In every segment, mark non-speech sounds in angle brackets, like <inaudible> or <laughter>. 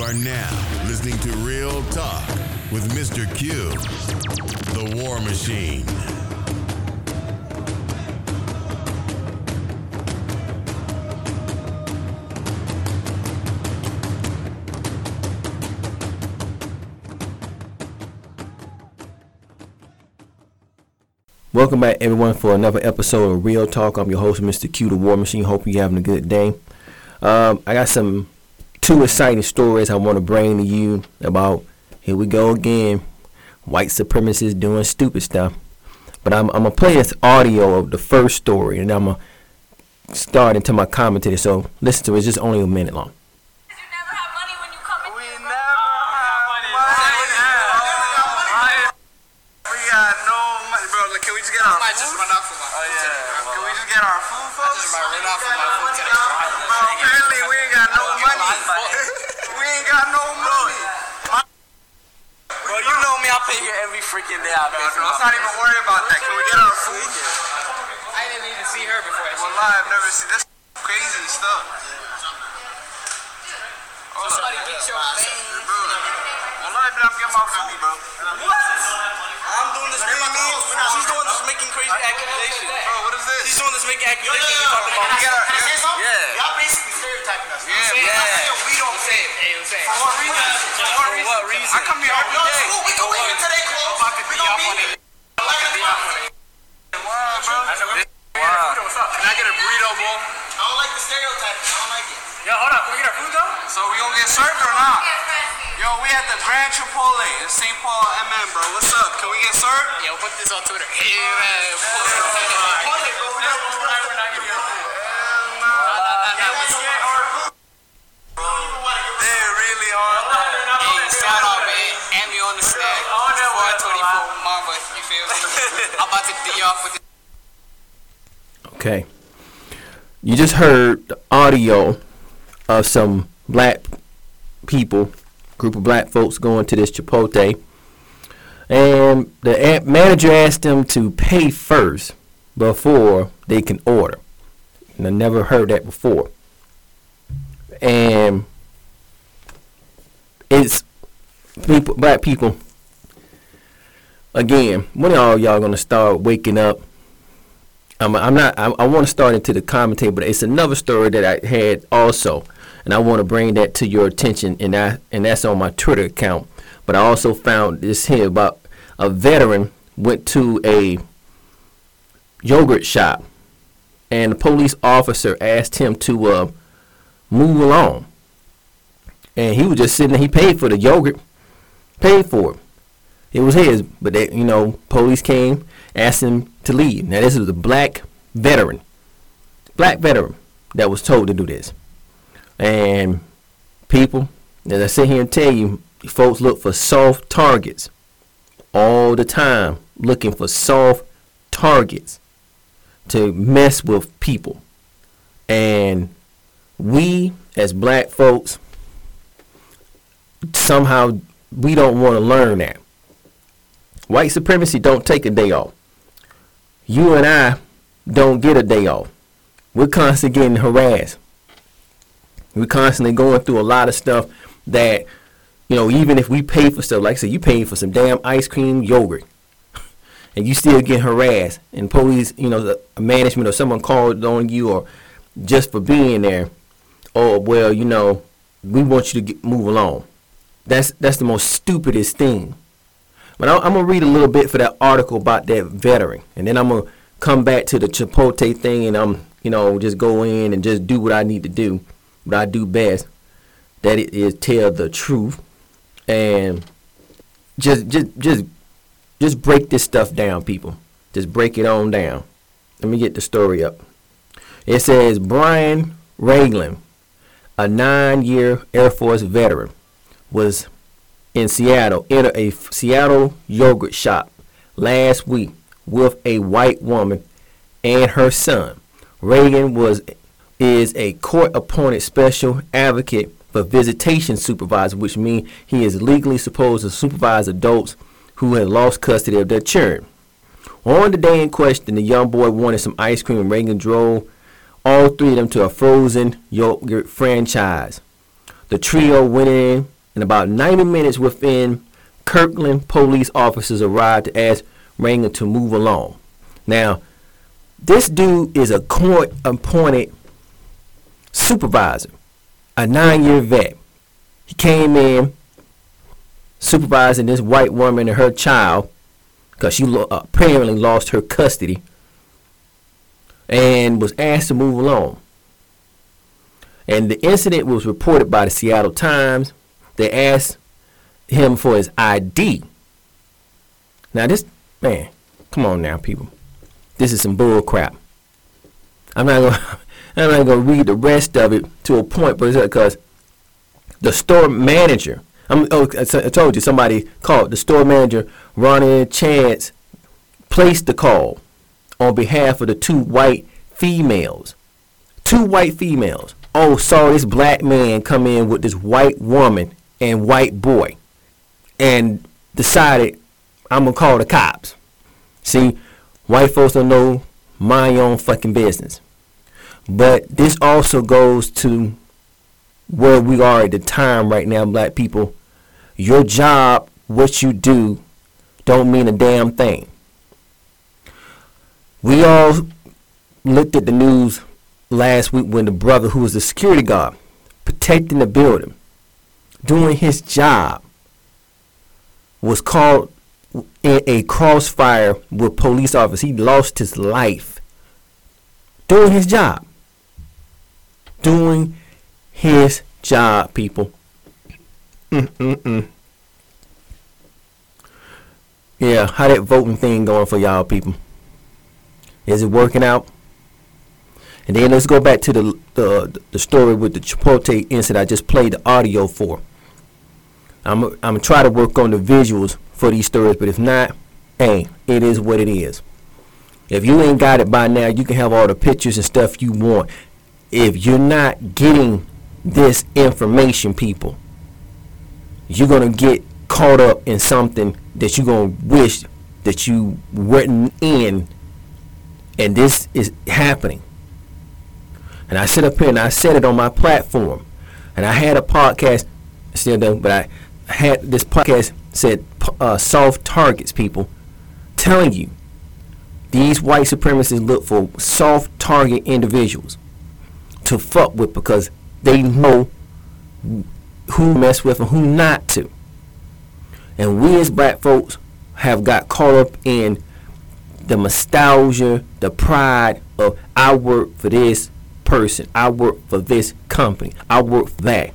You are now listening to Real Talk with Mr. Q, the War Machine. Welcome back, everyone, for another episode of Real Talk. I'm your host, Mr. Q, the War Machine. Hope you're having a good day. Um, I got some two exciting stories I want to bring to you about. Here we go again. White supremacists doing stupid stuff. But I'm, I'm gonna play this audio of the first story, and I'm gonna start into my commentary. So listen to it. It's just only a minute long. You never have money when you come in We here, never bro. have money. We got no money, bro. Look, can we get our might food? just run off of my food yeah. today. Can we just get our food, folks? just might run off of my food. Bro, apparently we ain't got no money. we ain't got no money. Bro, you know me, I pay here every freaking day. I pay for Let's not even worry about that. Can we get our food? I didn't even see her before. Well, I've never seen this crazy stuff. Hold up. Somebody get your vein. Bro, well, I'm getting my food, bro. I'm doing this. What do you mean? She's the one that's making crazy accusations. Bro, what is this? She's the one that's making accusations. You talking about? We got- Can I say something? Yeah. Y'all basically stereotyping us. Yeah, Saying- yeah. I'm saying we don't say it. Hey, I'm saying. For what reason? For what reason? I come here every Yo, day. school, we can wait until they close. If I could We be gonna up be on here. it. Wow, bro. Wow. Can I get a burrito bowl? I don't like the stereotyping. I don't like it. Yo, hold on. Can we get our food though? So we gonna get served or not? Yo, we at the Grand Chipotle in St. Paul, MM, bro. What's up? Can we get served? Yo, put this on Twitter. Hey, man. Okay. You just heard the audio of some black people, group of black folks going to this Chipotle. And the manager asked them to pay first before they can order. And I never heard that before. And it's people, black people. Again, when are y'all gonna start waking up I'm, I'm not. I, I want to start into the commentary, but it's another story that I had also, and I want to bring that to your attention, and that and that's on my Twitter account. But I also found this here about a veteran went to a yogurt shop, and the police officer asked him to uh, move along, and he was just sitting there. He paid for the yogurt, paid for it. It was his, but they, you know, police came, asked him to leave. Now this was a black veteran, black veteran that was told to do this. And people, as I sit here and tell you, folks look for soft targets all the time, looking for soft targets to mess with people. And we, as black folks, somehow we don't want to learn that. White supremacy don't take a day off. You and I don't get a day off. We're constantly getting harassed. We're constantly going through a lot of stuff that, you know, even if we pay for stuff, like I said, you paying for some damn ice cream yogurt, <laughs> and you still get harassed, and police, you know, the management or someone called on you, or just for being there, or well, you know, we want you to get, move along. That's that's the most stupidest thing. But I, I'm gonna read a little bit for that article about that veteran, and then I'm gonna come back to the Chipotle thing, and I'm, you know, just go in and just do what I need to do, what I do best. That it is tell the truth, and just, just, just, just break this stuff down, people. Just break it on down. Let me get the story up. It says Byron Ragland, a nine-year Air Force veteran, was in Seattle entered a Seattle yogurt shop last week with a white woman and her son. Reagan was is a court appointed special advocate for visitation supervisor, which means he is legally supposed to supervise adults who have lost custody of their children. On the day in question, the young boy wanted some ice cream and Reagan drove all three of them to a frozen yogurt franchise. The trio went in, and about 90 minutes within, Kirkland police officers arrived to ask Ranger to move along. Now, this dude is a court appointed supervisor, a nine year vet. He came in supervising this white woman and her child because she lo- apparently lost her custody and was asked to move along. And the incident was reported by the Seattle Times. They asked him for his ID. Now this man, come on now, people. This is some bull crap. I'm not gonna <laughs> I'm not gonna read the rest of it to a point, but because the store manager. I'm, oh, I told you somebody called the store manager. Ronnie Chance placed the call on behalf of the two white females. Two white females. Oh, saw this black man come in with this white woman and white boy, and decided I'm gonna call the cops. See, white folks don't know my own fucking business. But this also goes to where we are at the time right now, black people. Your job, what you do, don't mean a damn thing. We all looked at the news last week when the brother who was the security guard protecting the building, doing his job, was caught in a crossfire with police officers. He lost his life doing his job. Doing his job, people. Mm-mm-mm. Yeah, how that voting thing going for y'all people? Is it working out? And then let's go back to the the, the story with the Chipotle incident I just played the audio for. I'm I'm gonna try to work on the visuals for these stories, but if not, hey, it is what it is. If you ain't got it by now, you can have all the pictures and stuff you want. If you're not getting this information, people, you're gonna get caught up in something that you're gonna wish that you weren't in, and this is happening. And I sit up here and I said it on my platform, and I had a podcast still done, but I had this podcast said uh, soft targets, people, telling you these white supremacists look for soft target individuals to fuck with because they know who mess with and who not to. And we as black folks have got caught up in the nostalgia, the pride of I work for this person, I work for this company, I work for that.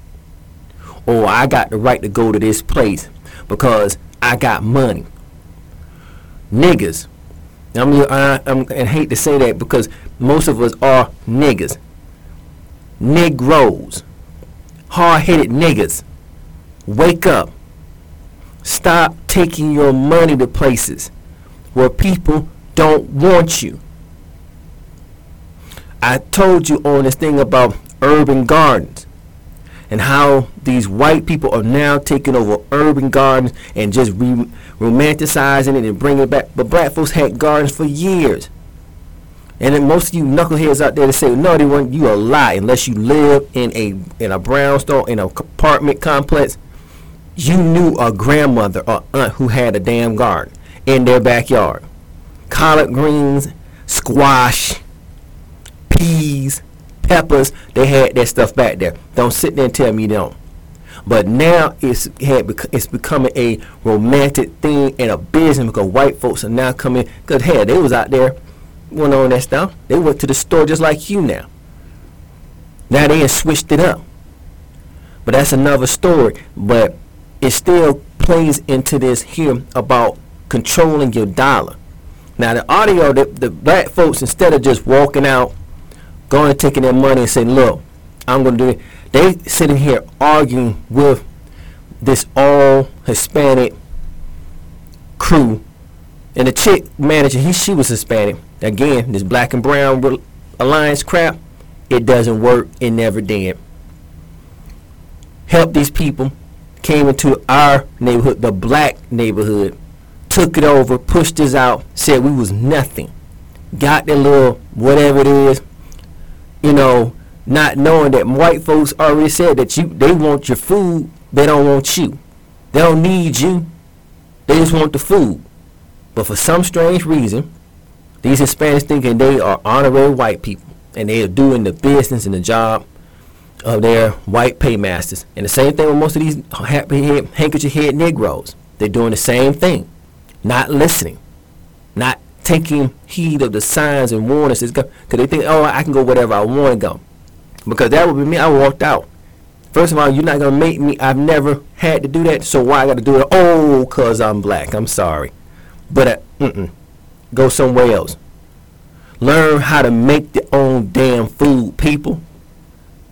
Or I got the right to go to this place because I got money. Niggas. I'm, I, I'm, I hate to say that because most of us are niggas. Negroes. Hard headed niggas. Wake up. Stop taking your money to places where people don't want you. I told you on this thing about urban gardens and how these white people are now taking over urban gardens and just re- romanticizing it and bringing it back. But black folks had gardens for years. And then most of you knuckleheads out there to say, no, they weren't, you a lie. Unless you live in a in a brownstone, in a apartment complex, you knew a grandmother or aunt who had a damn garden in their backyard. Collard greens, squash, peas, peppers, they had that stuff back there. Don't sit there and tell me you don't. But now it's had it's becoming a romantic thing and a business because white folks are now coming. Cause hell, they was out there, went on that stuff. They went to the store just like you now. Now they switched it up. But that's another story. But it still plays into this here about controlling your dollar. Now the audio, the, the black folks instead of just walking out going and taking their money and saying, look, I'm going to do it. They sitting here arguing with this all Hispanic crew. And the chick manager, he she was Hispanic. Again, this black and brown alliance crap, it doesn't work. It never did. Help these people. Came into our neighborhood, the black neighborhood, took it over, pushed us out, said we was nothing. Got their little whatever it is, you know, not knowing that white folks already said that you they want your food, they don't want you. They don't need you. They just want the food. But for some strange reason, these Hispanics thinking they are honorary white people and they are doing the business and the job of their white paymasters. And the same thing with most of these happy head, handkerchief head Negroes. They're doing the same thing, not listening, not taking heed of the signs and warnings. Because they think, oh, I can go wherever I want to go. Because that would be me. I walked out. First of all, you're not gonna make me. I've never had to do that, so why I got to do it? Oh, cause I'm black. I'm sorry, but uh, go somewhere else. Learn how to make their own damn food, people.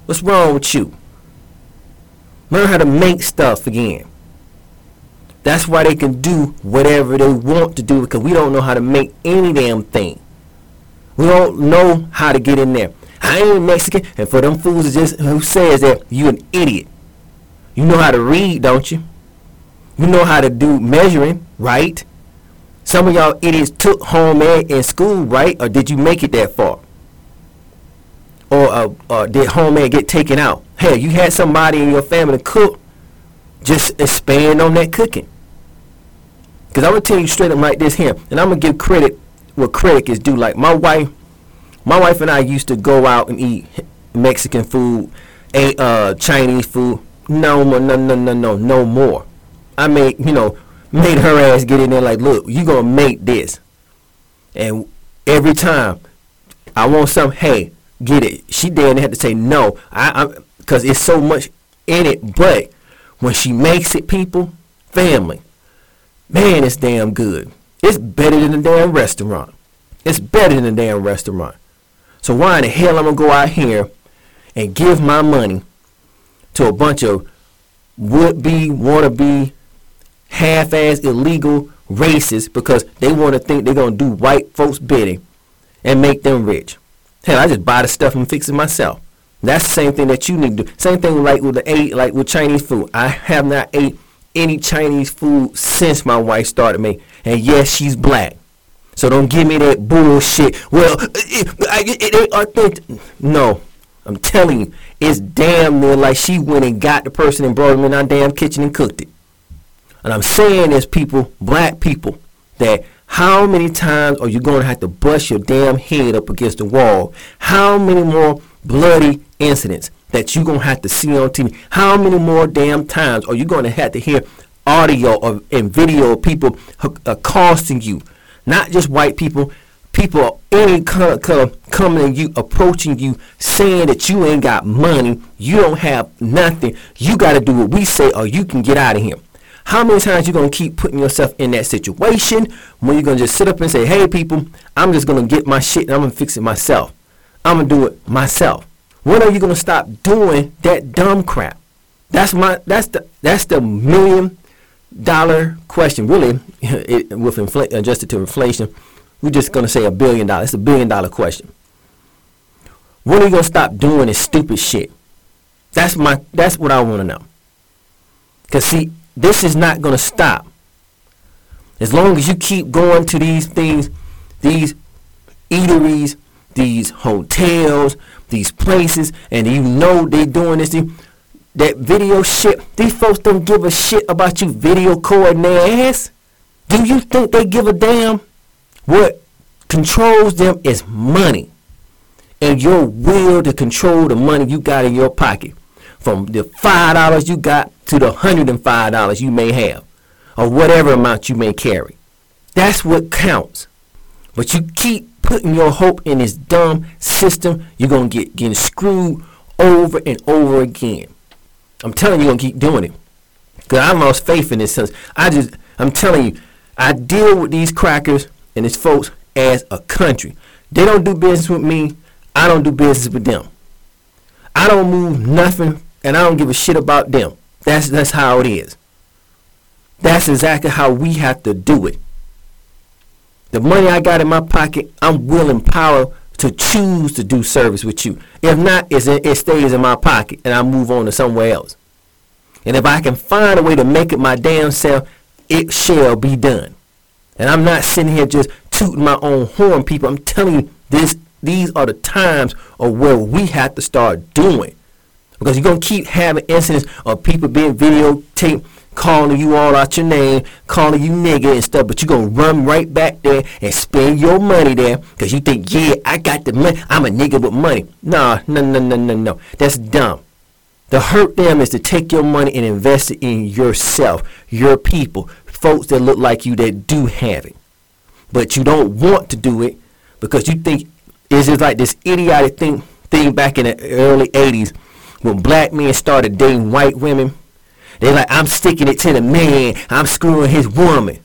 What's wrong with you? Learn how to make stuff again. That's why they can do whatever they want to do because we don't know how to make any damn thing. We don't know how to get in there. I ain't Mexican, and for them fools just who says that you an idiot. You know how to read, don't you? You know how to do measuring, right? Some of y'all idiots took home ec in school, right? Or did you make it that far? Or uh, uh, did home ec get taken out? Hell, you had somebody in your family cook. Just expand on that cooking. Because I'm to tell you straight up like this here. And I'm going to give credit what credit is due. Like my wife, my wife and I used to go out and eat Mexican food, a uh, Chinese food. No more, no, no, no, no, no more. I made, you know, made her ass get in there like, look, you gonna make this. And every time I want something, hey, get it. She didn't have to say no. I, I, cause it's so much in it. But when she makes it, people, family, man, it's damn good. It's better than a damn restaurant. It's better than a damn restaurant. So why in the hell I'm gonna go out here and give my money to a bunch of would-be, wanna-be, half-ass illegal racists because they want to think they're gonna do white folks bidding and make them rich. Hell, I just buy the stuff and fix it myself. That's the same thing that you need to do. Same thing like with the eight, like with Chinese food. I have not ate any Chinese food since my wife started me. And yes, she's black. So don't give me that bullshit. Well, uh, it, it, ain't authentic. No, I'm telling you, it's damn near like she went and got the person and brought him in our damn kitchen and cooked it. And I'm saying as people, black people, that how many times are you going to have to bust your damn head up against the wall? How many more bloody incidents that you're going to have to see on TV? How many more damn times are you going to have to hear audio or, and video of people uh, uh, accosting you? Not just white people, people any color, color coming to you, approaching you, saying that you ain't got money, you don't have nothing, you got to do what we say or you can get out of here. How many times you gonna keep putting yourself in that situation when you're gonna just sit up and say, "Hey, people, I'm just gonna get my shit and I'm gonna fix it myself. I'm gonna do it myself." When are you gonna stop doing that dumb crap? That's my that's the that's the million dollar question. Really, <laughs> it, with infl- adjusted to inflation, we're just gonna say a billion dollars. It's a billion dollar question. When are you gonna stop doing this stupid shit? That's my that's what I want to know. Cause see, this is not going to stop. As long as you keep going to these things, these eateries, these hotels, these places, and you know they doing this that video shit, these folks don't give a shit about you video coding their ass. Do you think they give a damn? What controls them is money. And your will to control the money you got in your pocket from the five dollars you got to the hundred and five dollars you may have, or whatever amount you may carry. That's what counts. But you keep putting your hope in this dumb system, you're gonna get getting screwed over and over again. I'm telling you, you're gonna keep doing it. Cause I lost faith in this sense. I just, I'm telling you, I deal with these crackers and these folks as a country. They don't do business with me. I don't do business with them. I don't move nothing and I don't give a shit about them. That's that's how it is. That's exactly how we have to do it. The money I got in my pocket, I'm willing power to choose to do service with you. If not, it stays in my pocket and I move on to somewhere else. And if I can find a way to make it my damn self, it shall be done. And I'm not sitting here just tooting my own horn, people. I'm telling you, this these are the times of where we have to start doing. Because you're gonna keep having incidents of people being videotaped, calling you all out your name, calling you nigga and stuff, but you're gonna run right back there and spend your money there because you think, yeah, I got the money, I'm a nigga with money. Nah, no, no, no, no, no. That's dumb. The hurt them is to take your money and invest it in yourself, your people, folks that look like you that do have it. But you don't want to do it because you think it's just like this idiotic thing thing back in the early 80s when black men started dating white women. They like, I'm sticking it to the man. I'm screwing his woman.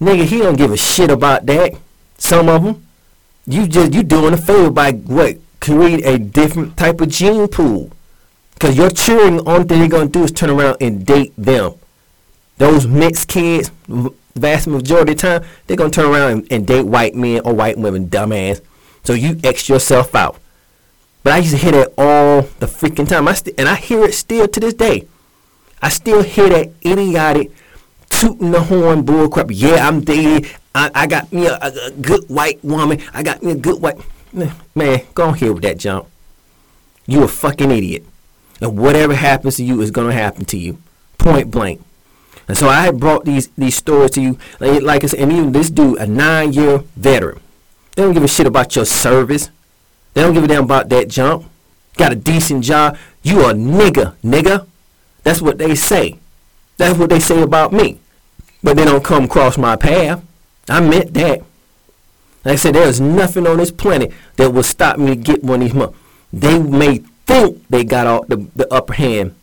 Nigga, he don't give a shit about that. Some of them. You just, you doing a favor by what? Create a different type of gene pool. Because your children, the only thing they're going to do is turn around and date them. Those mixed kids, vast majority of the time, they're going to turn around and, and date white men or white women, dumbass. So you X yourself out. But I used to hear that all the freaking time. I st- and I hear it still to this day. I still hear that idiotic tooting the horn bullcrap. Yeah, I'm dating. I, I got me a, a, a good white woman. I got me a good white man. Go on here with that jump. You a fucking idiot. And whatever happens to you is gonna happen to you. Point blank. And so I had brought these these stories to you. Like, like I said, and even this dude, a nine year veteran. They don't give a shit about your service. They don't give a damn about that jump. Got a decent job. You a nigga, nigga. That's what they say. That's what they say about me. But they don't come across my path. I meant that. Like I said, there's nothing on this planet that will stop me to get one of these money. They may think they got all the, the upper hand,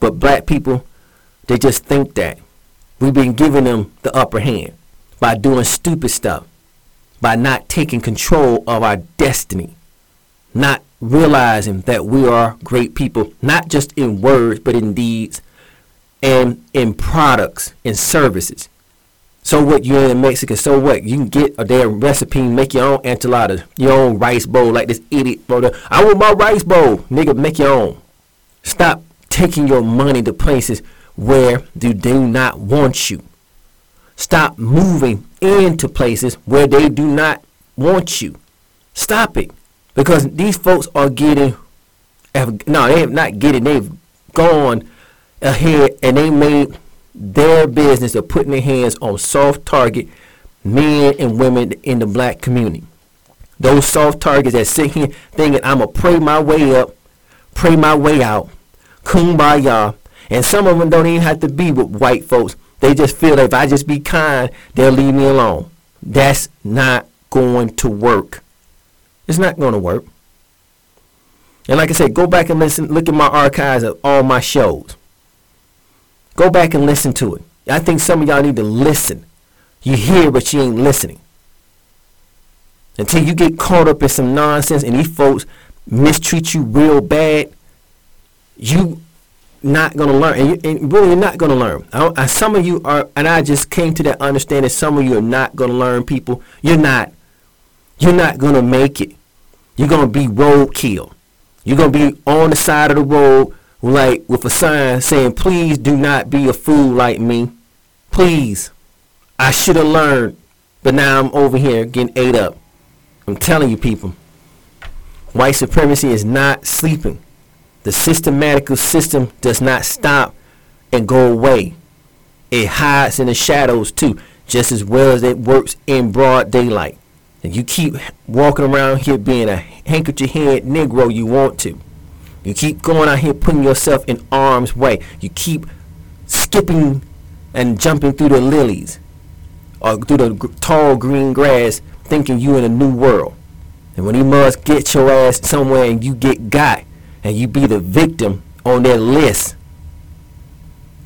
but black people, they just think that. We've been giving them the upper hand by doing stupid stuff, by not taking control of our destiny, not realizing that we are great people, not just in words, but in deeds and in products and services. So what you're in Mexico, so what? You can get a damn recipe, and make your own enchiladas, your own rice bowl like this idiot brother. I want my rice bowl. Nigga, make your own. Stop taking your money to places where they do not want you. Stop moving into places where they do not want you. Stop it. Because these folks are getting have, no, they have not getting, they've gone ahead and they made their business of putting their hands on soft target men and women in the black community. Those soft targets that sit here thinking I'm gonna pray my way up, pray my way out, kumbaya, and some of them don't even have to be with white folks. They just feel that if I just be kind, they'll leave me alone. That's not going to work. It's not going to work. And like I said, go back and listen, look at my archives of all my shows. Go back and listen to it. I think some of y'all need to listen. You hear, but you ain't listening. Until you get caught up in some nonsense and these folks mistreat you real bad, you not gonna learn, and, you, and really you're not gonna learn. I I- some of you are, and I just came to that understanding. Some of you are not gonna learn. People, you're not. You're not gonna make it. You're gonna be roadkill. You're gonna be on the side of the road, like with a sign saying, "Please do not be a fool like me. Please, I should have learned, but now I'm over here getting ate up." I'm telling you, people, white supremacy is not sleeping. The systematical system does not stop and go away. It hides in the shadows too, just as well as it works in broad daylight. And you keep walking around here being a handkerchief head Negro you want to. You keep going out here putting yourself in harm's way. You keep skipping and jumping through the lilies or through the gr- tall green grass thinking you in a new world. And when he must get your ass somewhere and you get got and you be the victim on their list,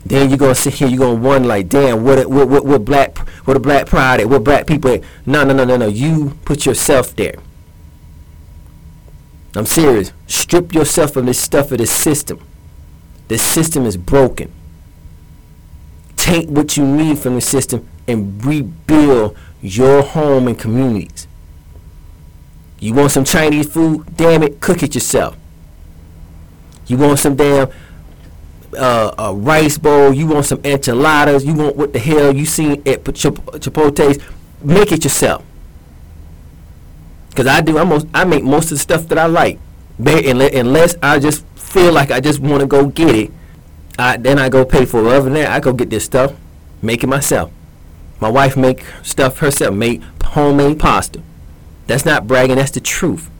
then you're gonna sit here, you're gonna wonder like, damn, what what what, what black what a black pride at, what black people at. No, no, no, no, no. You put yourself there. I'm serious. Strip yourself of this stuff of this system. This system is broken. Take what you need from the system and rebuild your home and communities. You want some Chinese food? Damn it, cook it yourself. You want some damn uh, a rice bowl? You want some enchiladas? You want what the hell you seen at Chip- Chipotle's? Make it yourself. Cause I do. I most I make most of the stuff that I like. Unless I just feel like I just want to go get it, I, then I go pay for it. Other than that, I go get this stuff, make it myself. My wife make stuff herself, make homemade pasta. That's not bragging. That's the truth.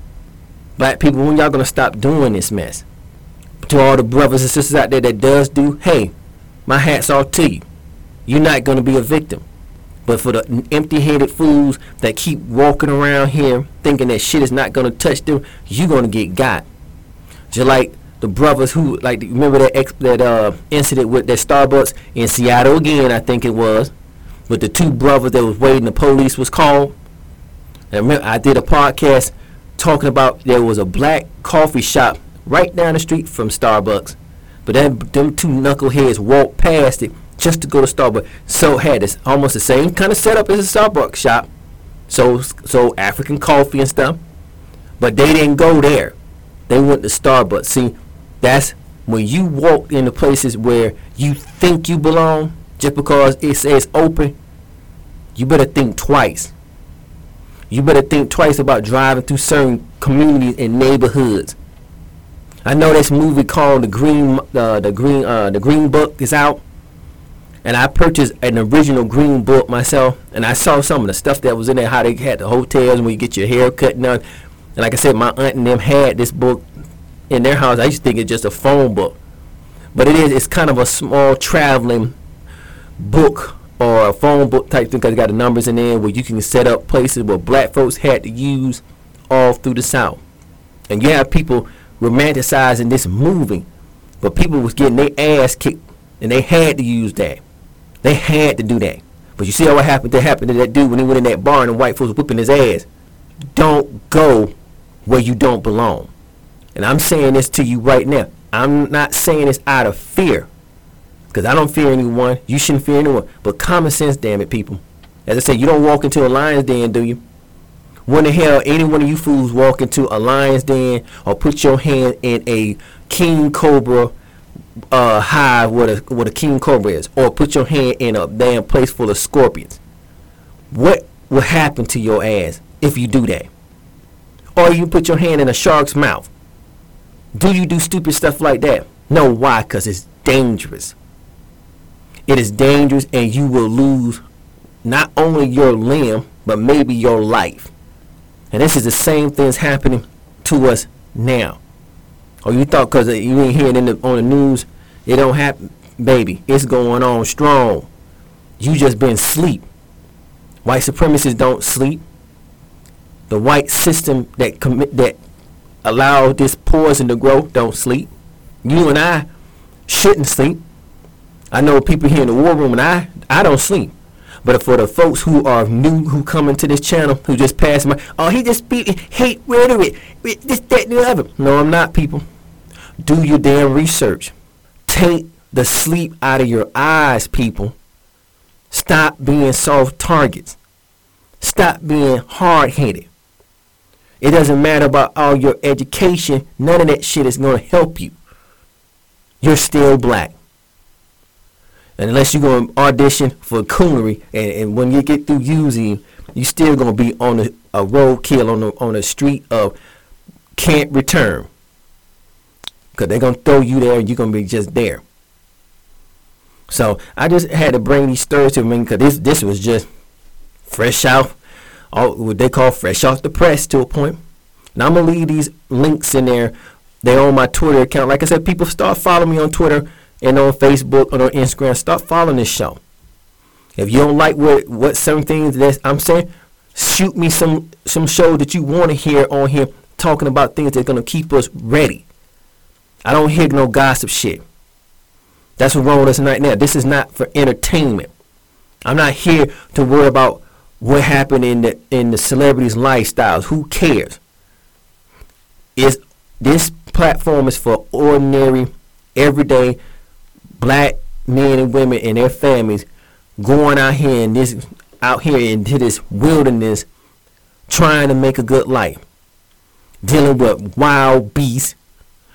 Black people, when y'all gonna stop doing this mess? To all the brothers and sisters out there that does do, hey, my hat's off to you. You're not gonna be a victim. But for the empty-headed fools that keep walking around here thinking that shit is not gonna touch them, you're gonna get got. Just like the brothers who, like, remember that ex- that uh, incident with that Starbucks in Seattle again? I think it was, with the two brothers that was waiting. The police was called. And remember, I did a podcast talking about there was a black coffee shop right down the street from Starbucks, but then them two knuckleheads walked past it just to go to Starbucks. So had this almost the same kind of setup as a Starbucks shop, so so African coffee and stuff, but they didn't go there. They went to Starbucks. See, that's when you walk into places where you think you belong just because it says open. You better think twice you better think twice about driving through certain communities and neighborhoods. I know this movie called the Green uh, the Green uh, the Green Book is out, and I purchased an original Green Book myself, and I saw some of the stuff that was in there, how they had the hotels when you get your hair cut done. And like I said, my aunt and them had this book in their house. I used to think it's just a phone book, but it is. It's kind of a small traveling book or a phone book type thing because it got the numbers in there where you can set up places where black folks had to use all through the South. And you have people romanticizing this movie, but people was getting their ass kicked and they had to use that. They had to do that. But you see what happened that happened to that dude when he went in that bar and white folks whipping his ass. Don't go where you don't belong. And I'm saying this to you right now. I'm not saying this out of fear. Because I don't fear anyone. You shouldn't fear anyone. But common sense, damn it, people. As I said, you don't walk into a lion's den, do you? When the hell any one of you fools walk into a lion's den or put your hand in a king cobra uh, hive where a, where a king cobra is, or put your hand in a damn place full of scorpions? What will happen to your ass if you do that? Or you put your hand in a shark's mouth? Do you do stupid stuff like that? No, why? Because it's dangerous. It is dangerous and you will lose not only your limb, but maybe your life. And this is the same thing that's happening to us now. Or you thought because you ain't hearing in the, on the news, it don't happen. Baby, it's going on strong. You just been sleep. White supremacists don't sleep. The white system that commit that allow this poison to grow don't sleep. You and I shouldn't sleep. I know people here in the war room, and I I don't sleep. But for the folks who are new, who come into this channel, who just passed my, oh, he just speaking hate rhetoric, this, that, and the other. No, I'm not, people. Do your damn research. Take the sleep out of your eyes, people. Stop being soft targets. Stop being hard-headed. It doesn't matter about all your education. None of that shit is going to help you. You're still black. Unless you're going to audition for coonery, and, and when you get through using, you still going to be on a, a roadkill on the on the street of can't return. Because they're going to throw you there and you're going to be just there. So I just had to bring these stories to me because this, this was just fresh out, all, what they call fresh off the press to a point. And I'm going to leave these links in there. They're on my Twitter account. Like I said, people start following me on Twitter and on Facebook and on Instagram. Start following this show. If you don't like what what certain things that I'm saying, shoot me some some show that you want to hear on here talking about things that's gonna keep us ready. I don't hear no gossip shit. That's what's wrong with us right now. This is not for entertainment. I'm not here to worry about what happened in the in the celebrities' lifestyles. Who cares? Is this platform is for ordinary, everyday black men and women and their families going out here in this out here into this wilderness trying to make a good life. Dealing with wild beasts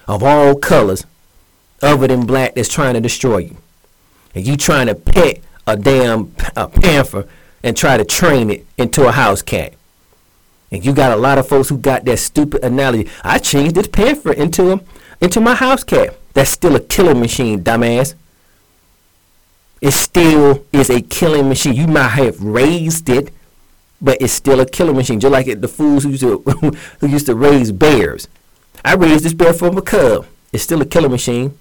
of all colors other than black that's trying to destroy you. And you trying to pet a damn a panther and try to train it into a house cat. And you got a lot of folks who got that stupid analogy. I changed this panther into a, into my house cat. That's still a killing machine, dumbass. It still is a killing machine. You might have raised it, but it's still a killing machine. Just like the fools who used to <laughs> who used to raise bears. I raised this bear from a cub. It's still a killing machine.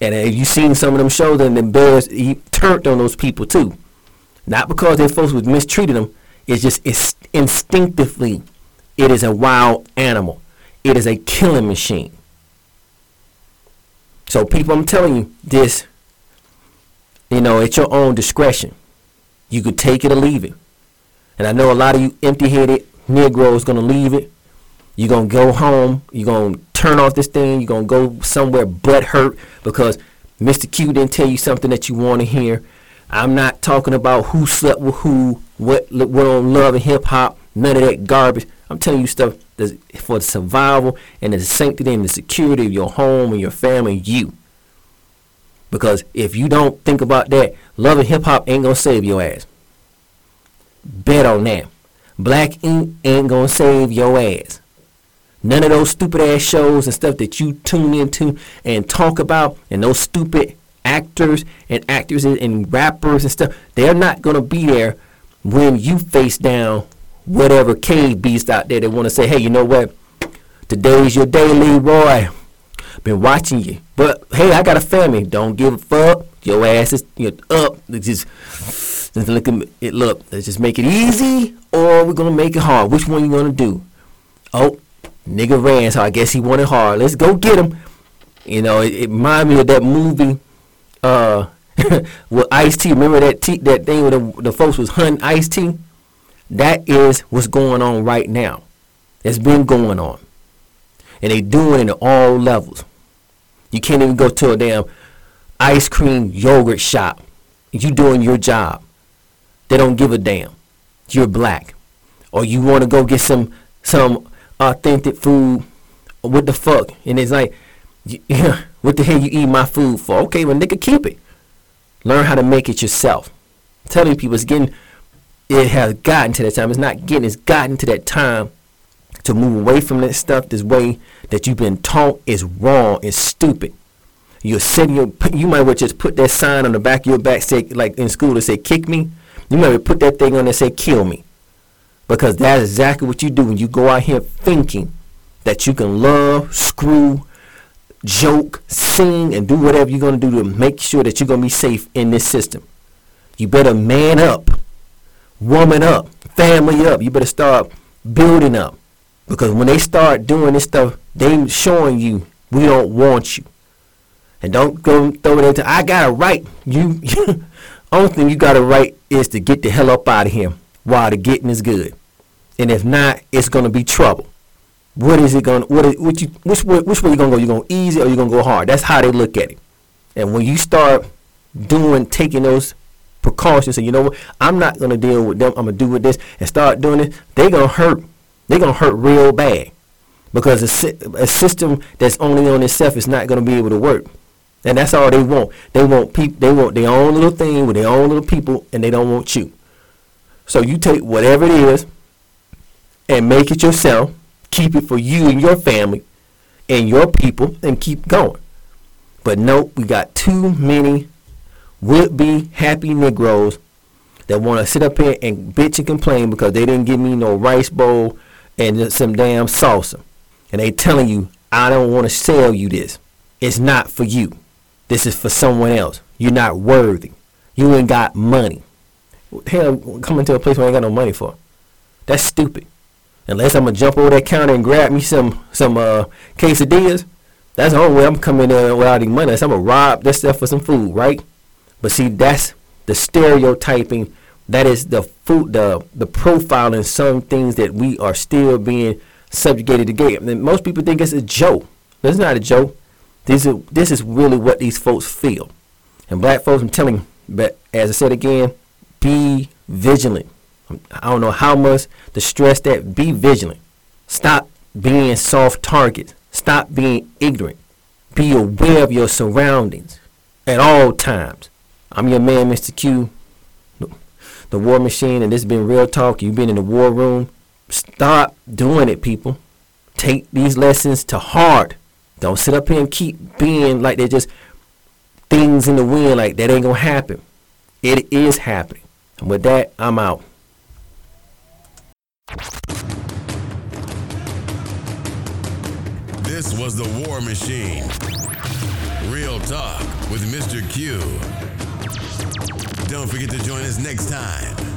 And have you seen some of them shows and the bears he turned on those people too. Not because their folks was mistreating them. It's just it's instinctively it is a wild animal. It is a killing machine. So people I'm telling you this, you know, at your own discretion. You could take it or leave it. And I know a lot of you empty headed Negroes gonna leave it. You're gonna go home, you're gonna turn off this thing, you're gonna go somewhere butt hurt because Mr. Q didn't tell you something that you wanna hear. I'm not talking about who slept with who, what what on love and hip hop, none of that garbage. I'm telling you stuff that's for the survival and the sanctity and the security of your home and your family you. Because if you don't think about that, love hip hop ain't gonna save your ass. Bet on that. Black ink ain't gonna save your ass. None of those stupid ass shows and stuff that you tune into and talk about and those stupid actors and actresses and rappers and stuff, they're not gonna be there when you face down whatever cave beast out there that wanna say, hey, you know what? Today's your day, Leroy. Been watching you. But hey, I got a family. Don't give a fuck. Your ass is you know, up. It's just just look at it. Look, let's just make it easy, or we're gonna make it hard. Which one you gonna do? Oh, nigga ran, so I guess he wanted hard. Let's go get him. You know, it, it reminded me of that movie, uh, <laughs> with Ice T. Remember that that thing where the, the folks was hunting Ice T? That is what's going on right now. It's been going on, and they doing it at all levels. You can't even go to a damn ice cream yogurt shop. You doing your job. They don't give a damn. You're black. Or you want to go get some some authentic food. What the fuck? And it's like, <laughs> yeah, what the hell you eat my food for? Okay, well, nigga, keep it. Learn how to make it yourself. I'm telling people, it's getting, it has gotten to that time. It's not getting, it's gotten to that time to move away from that stuff this way that you've been taught is wrong, is stupid. You're setting you might well just put that sign on the back of your back, say, like in school, to say, kick me. You might well put that thing on there, and say, kill me. Because that's exactly what you do when you go out here thinking that you can love, screw, joke, sing, and do whatever you're going to do to make sure that you're going to be safe in this system. You better man up, woman up, family up. You better start building up. Because when they start doing this stuff, they showing you we don't want you. And don't go throw it into I got a right. You <laughs> only thing you got a right is to get the hell up out of here while the getting is good. And if not, it's gonna be trouble. What is it gonna what is, what you which way which way you gonna go? You gonna easy or you gonna go hard? That's how they look at it. And when you start doing taking those precautions and you know what, I'm not gonna deal with them, I'm gonna do with this and start doing it, they gonna hurt. they gonna hurt real bad. Because a, a system that's only on itself is not gonna be able to work. And that's all they want. They want people. They want their own little thing with their own little people, and they don't want you. So you take whatever it is and make it yourself. Keep it for you and your family and your people, and keep going. But no, we got too many would-be happy Negroes that want to sit up here and bitch and complain because they didn't give me no rice bowl and some damn salsa, and they telling you I don't want to sell you this. It's not for you. This is for someone else. You're not worthy. You ain't got money. Hell coming to a place where I ain't got no money for? That's stupid. Unless I'm gonna jump over that counter and grab me some some uh, quesadillas. That's the only way I'm coming there without any money. Unless I'm gonna rob that stuff for some food, right? But see, that's the stereotyping. That is the food, the the profiling. Some things that we are still being subjugated to get. And most people think it's a joke. It's not a joke. This is this is really what these folks feel. And black folks, I'm telling you, but as I said again, be vigilant. I don't know how much to stress that. Be vigilant. Stop being soft targets. Stop being ignorant. Be aware of your surroundings at all times. I'm your man, Mr. Q, the War Machine, and this has been Real Talk. You've been in the war room. Stop doing it, people. Take these lessons to heart. Don't sit up here and keep being like they're just things in the wind, like that ain't gonna happen. It is happening. And with that, I'm out. This was the War Machine. Real talk with Mr. Q. Don't forget to join us next time